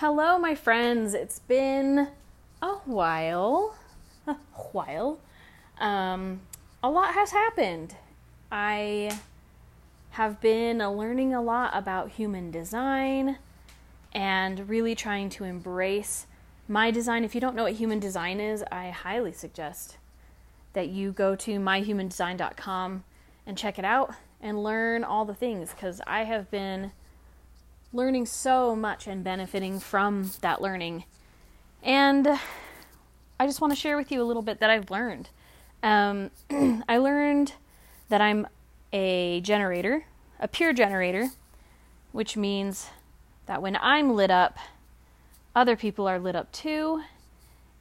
Hello, my friends. It's been a while. A while. Um, a lot has happened. I have been learning a lot about human design and really trying to embrace my design. If you don't know what human design is, I highly suggest that you go to myhumandesign.com and check it out and learn all the things because I have been learning so much and benefiting from that learning. And I just want to share with you a little bit that I've learned. Um, I learned that I'm a generator, a pure generator, which means that when I'm lit up, other people are lit up too.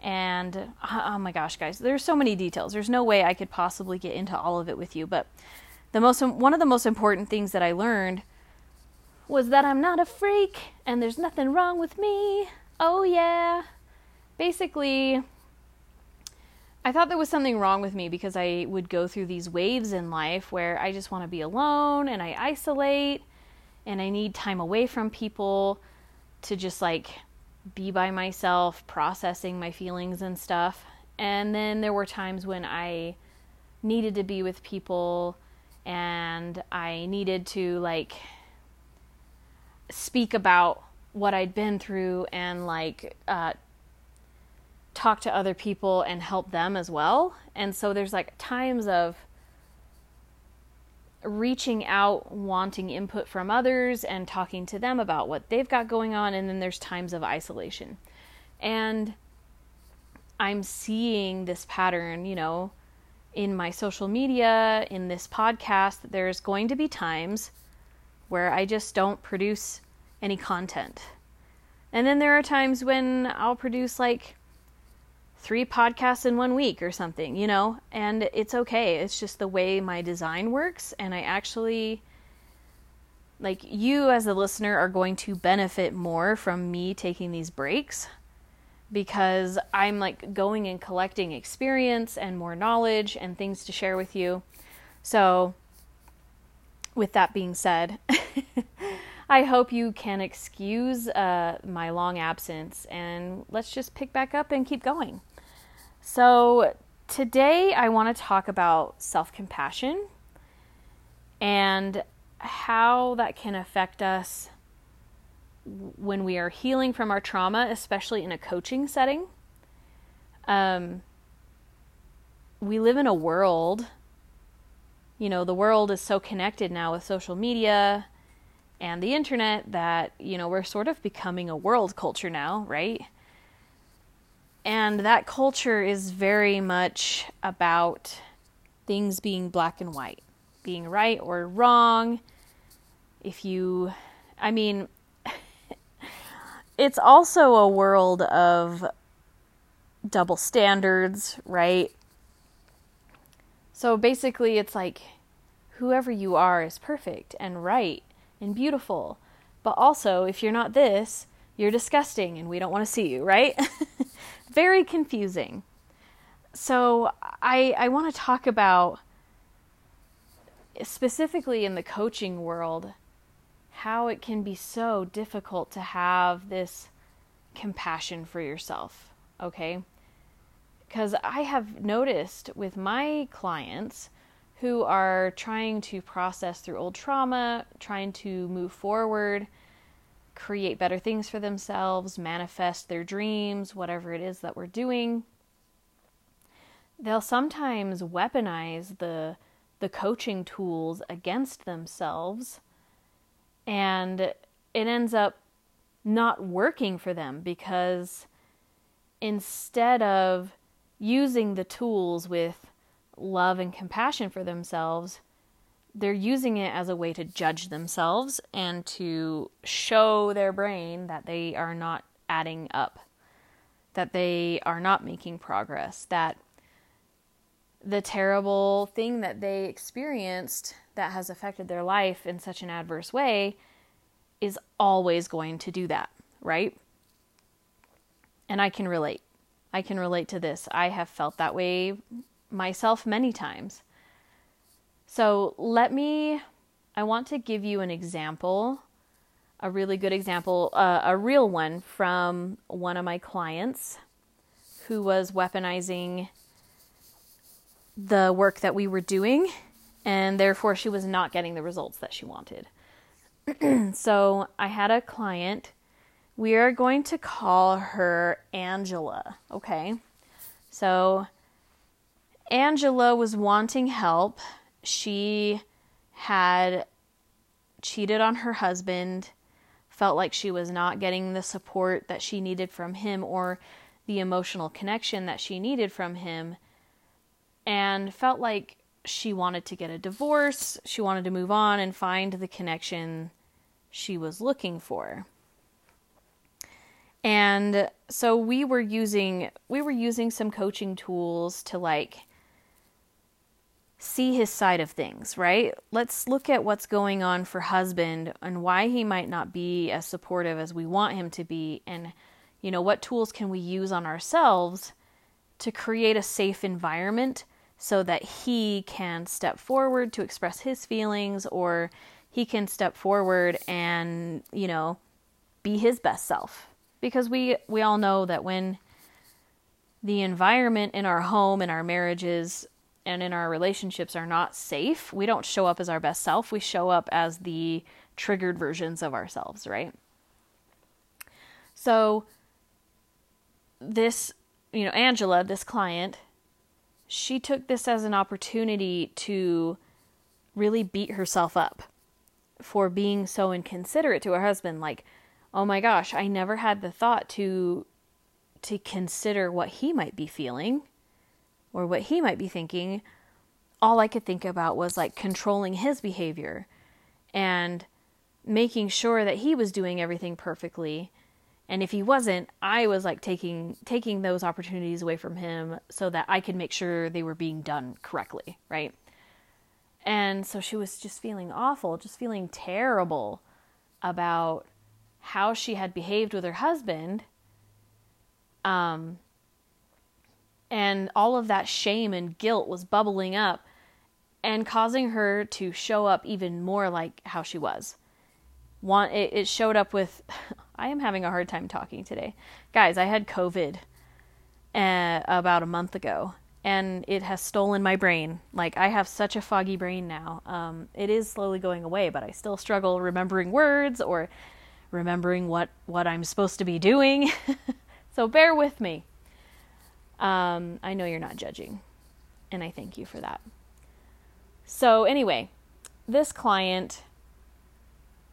And oh my gosh, guys, there's so many details. There's no way I could possibly get into all of it with you, but the most one of the most important things that I learned was that I'm not a freak and there's nothing wrong with me. Oh, yeah. Basically, I thought there was something wrong with me because I would go through these waves in life where I just want to be alone and I isolate and I need time away from people to just like be by myself, processing my feelings and stuff. And then there were times when I needed to be with people and I needed to like speak about what I'd been through and like uh, talk to other people and help them as well. And so there's like times of reaching out, wanting input from others, and talking to them about what they've got going on. And then there's times of isolation. And I'm seeing this pattern, you know, in my social media, in this podcast. There's going to be times where I just don't produce any content. And then there are times when I'll produce like three podcasts in one week or something, you know, and it's okay. It's just the way my design works. And I actually, like, you as a listener are going to benefit more from me taking these breaks because I'm like going and collecting experience and more knowledge and things to share with you. So, with that being said, I hope you can excuse uh, my long absence and let's just pick back up and keep going. So, today I want to talk about self compassion and how that can affect us when we are healing from our trauma, especially in a coaching setting. Um, we live in a world you know, the world is so connected now with social media and the internet that, you know, we're sort of becoming a world culture now, right? And that culture is very much about things being black and white, being right or wrong. If you, I mean, it's also a world of double standards, right? So basically, it's like whoever you are is perfect and right and beautiful. But also, if you're not this, you're disgusting and we don't want to see you, right? Very confusing. So, I, I want to talk about specifically in the coaching world how it can be so difficult to have this compassion for yourself, okay? Because I have noticed with my clients who are trying to process through old trauma, trying to move forward, create better things for themselves, manifest their dreams, whatever it is that we're doing. They'll sometimes weaponize the the coaching tools against themselves and it ends up not working for them because instead of using the tools with love and compassion for themselves, they're using it as a way to judge themselves and to show their brain that they are not adding up, that they are not making progress, that the terrible thing that they experienced that has affected their life in such an adverse way is always going to do that, right? And I can relate. I can relate to this. I have felt that way myself many times. So let me, I want to give you an example a really good example, uh, a real one from one of my clients who was weaponizing the work that we were doing, and therefore she was not getting the results that she wanted. so I had a client. We are going to call her Angela, okay? So Angela was wanting help. She had cheated on her husband, felt like she was not getting the support that she needed from him or the emotional connection that she needed from him, and felt like she wanted to get a divorce. She wanted to move on and find the connection she was looking for. And so we were using we were using some coaching tools to like see his side of things, right? Let's look at what's going on for husband and why he might not be as supportive as we want him to be and you know what tools can we use on ourselves to create a safe environment so that he can step forward to express his feelings or he can step forward and, you know, be his best self. Because we we all know that when the environment in our home and our marriages and in our relationships are not safe, we don't show up as our best self. We show up as the triggered versions of ourselves, right? So, this, you know, Angela, this client, she took this as an opportunity to really beat herself up for being so inconsiderate to her husband. Like, oh my gosh, I never had the thought to to consider what he might be feeling or what he might be thinking, all I could think about was like controlling his behavior and making sure that he was doing everything perfectly. And if he wasn't, I was like taking taking those opportunities away from him so that I could make sure they were being done correctly, right? And so she was just feeling awful, just feeling terrible about how she had behaved with her husband. Um, and all of that shame and guilt was bubbling up and causing her to show up even more like how she was. One, it, it showed up with. I am having a hard time talking today, guys. I had COVID uh, about a month ago, and it has stolen my brain. Like I have such a foggy brain now. Um, it is slowly going away, but I still struggle remembering words or remembering what what I'm supposed to be doing. so bear with me. Um, I know you're not judging, and I thank you for that. So, anyway, this client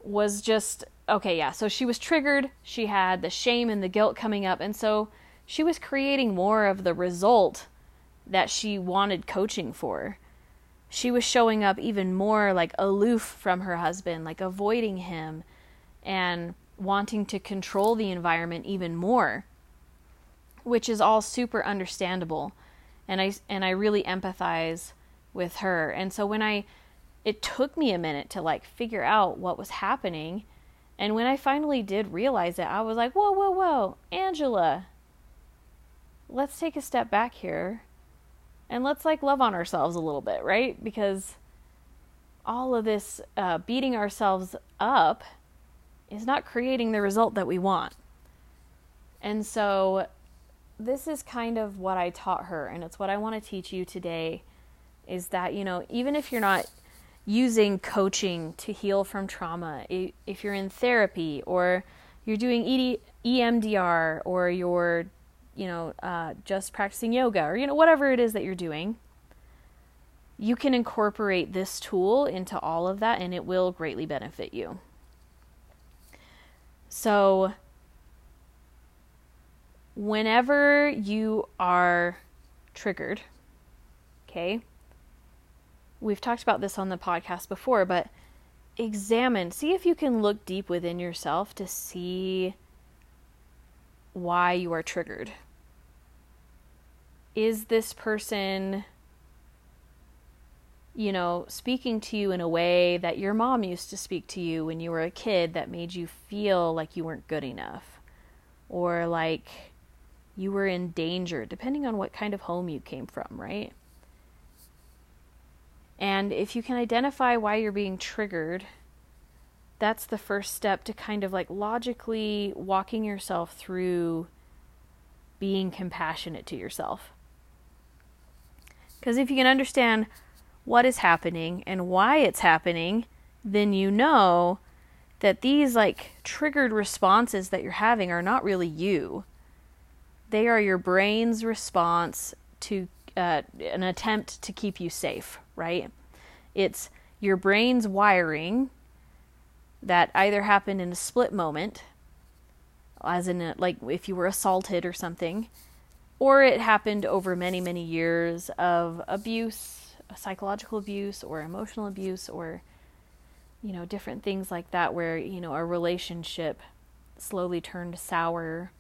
was just okay, yeah. So she was triggered. She had the shame and the guilt coming up, and so she was creating more of the result that she wanted coaching for. She was showing up even more like aloof from her husband, like avoiding him and wanting to control the environment even more which is all super understandable and I and I really empathize with her. And so when I it took me a minute to like figure out what was happening. And when I finally did realize it, I was like, "Whoa, whoa, whoa, Angela. Let's take a step back here and let's like love on ourselves a little bit, right? Because all of this uh, beating ourselves up is not creating the result that we want. And so this is kind of what I taught her, and it's what I want to teach you today is that, you know, even if you're not using coaching to heal from trauma, if you're in therapy or you're doing ED, EMDR or you're, you know, uh, just practicing yoga or, you know, whatever it is that you're doing, you can incorporate this tool into all of that and it will greatly benefit you. So, whenever you are triggered, okay, we've talked about this on the podcast before, but examine, see if you can look deep within yourself to see why you are triggered. Is this person, you know, speaking to you in a way that your mom used to speak to you when you were a kid that made you feel like you weren't good enough? Or like, you were in danger, depending on what kind of home you came from, right? And if you can identify why you're being triggered, that's the first step to kind of like logically walking yourself through being compassionate to yourself. Because if you can understand what is happening and why it's happening, then you know that these like triggered responses that you're having are not really you. They are your brain's response to uh, an attempt to keep you safe, right? It's your brain's wiring that either happened in a split moment, as in a, like if you were assaulted or something, or it happened over many, many years of abuse, psychological abuse, or emotional abuse, or you know, different things like that, where you know a relationship slowly turned sour,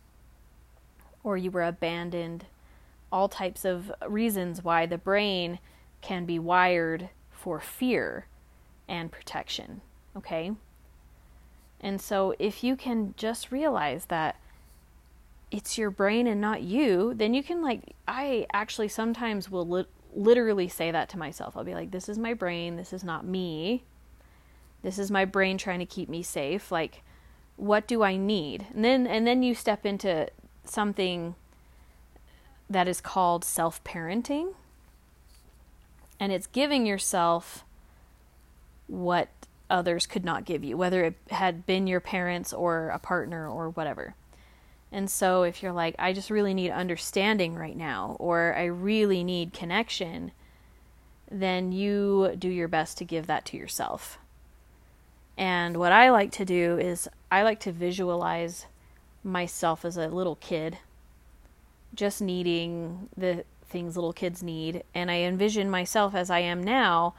or you were abandoned. All types of reasons why the brain can be wired for fear and protection. Okay? And so if you can just realize that it's your brain and not you, then you can like I actually sometimes will li- literally say that to myself. I'll be like this is my brain, this is not me. This is my brain trying to keep me safe. Like what do I need? And then and then you step into something that is called self-parenting. And it's giving yourself what others could not give you, whether it had been your parents or a partner or whatever. And so if you're like, I just really need understanding right now, or I really need connection, then you do your best to give that to yourself. And what I like to do is I like to visualize myself as a little kid, just needing the things little kids need. And I envision myself as I am now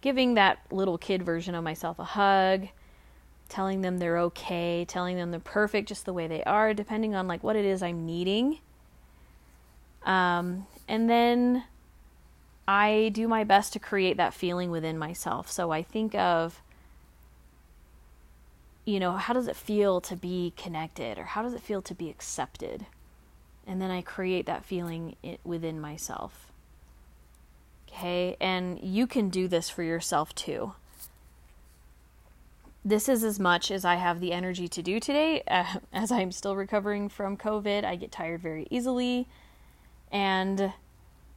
giving that little kid version of myself a hug, telling them they're okay, telling them they're perfect just the way they are, depending on like what it is I'm needing. Um, and then I do my best to create that feeling within myself. So I think of, you know, how does it feel to be connected or how does it feel to be accepted? And then I create that feeling within myself. Okay, and you can do this for yourself too. This is as much as I have the energy to do today. Uh, as I'm still recovering from COVID, I get tired very easily. And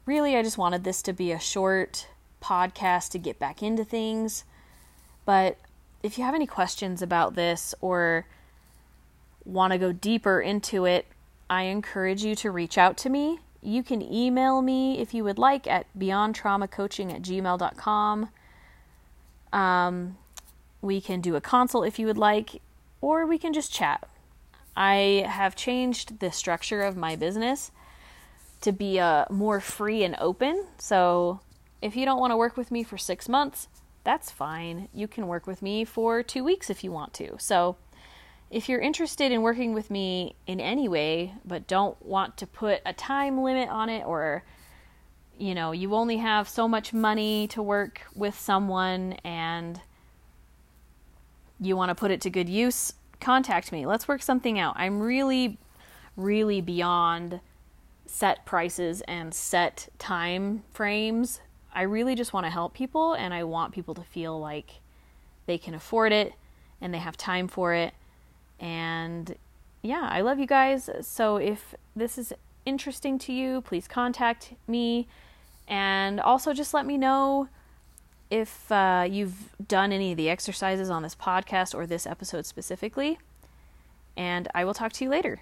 really, I just wanted this to be a short podcast to get back into things. But if you have any questions about this or want to go deeper into it, I encourage you to reach out to me you can email me if you would like at beyondtraumacoaching at gmail.com. Um, we can do a consult if you would like, or we can just chat. I have changed the structure of my business to be uh, more free and open. So if you don't want to work with me for six months, that's fine. You can work with me for two weeks if you want to. So if you're interested in working with me in any way, but don't want to put a time limit on it, or you know, you only have so much money to work with someone and you want to put it to good use, contact me. Let's work something out. I'm really, really beyond set prices and set time frames. I really just want to help people and I want people to feel like they can afford it and they have time for it and yeah, I love you guys. So if this is interesting to you, please contact me. And also just let me know if uh, you've done any of the exercises on this podcast or this episode specifically. And I will talk to you later.